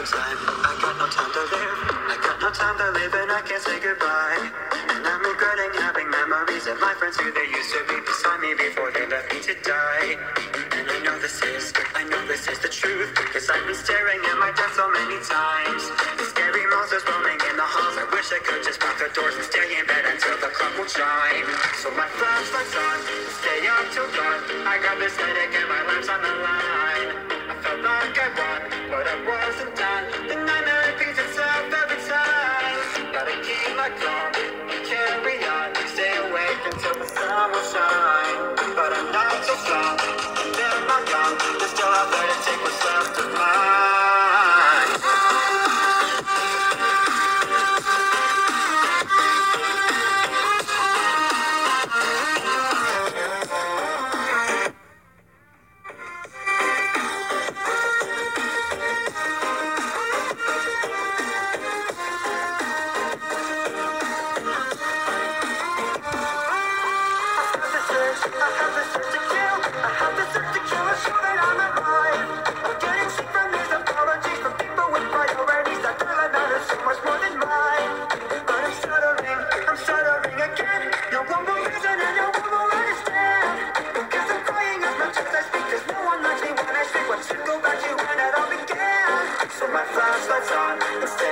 no time. I got no time to live. I got no time to live, and I can't say goodbye. And I'm regretting having memories of my friends who they used to be beside me before they left me to die. And I know this is, I know this is the truth. Cause I've been staring at my death so many times. The scary monsters roaming in the halls. I wish I could just lock the doors and stay in bed until the clock will chime. So my flashlight's on, stay up till dawn. I got this headache and my life's on the line. So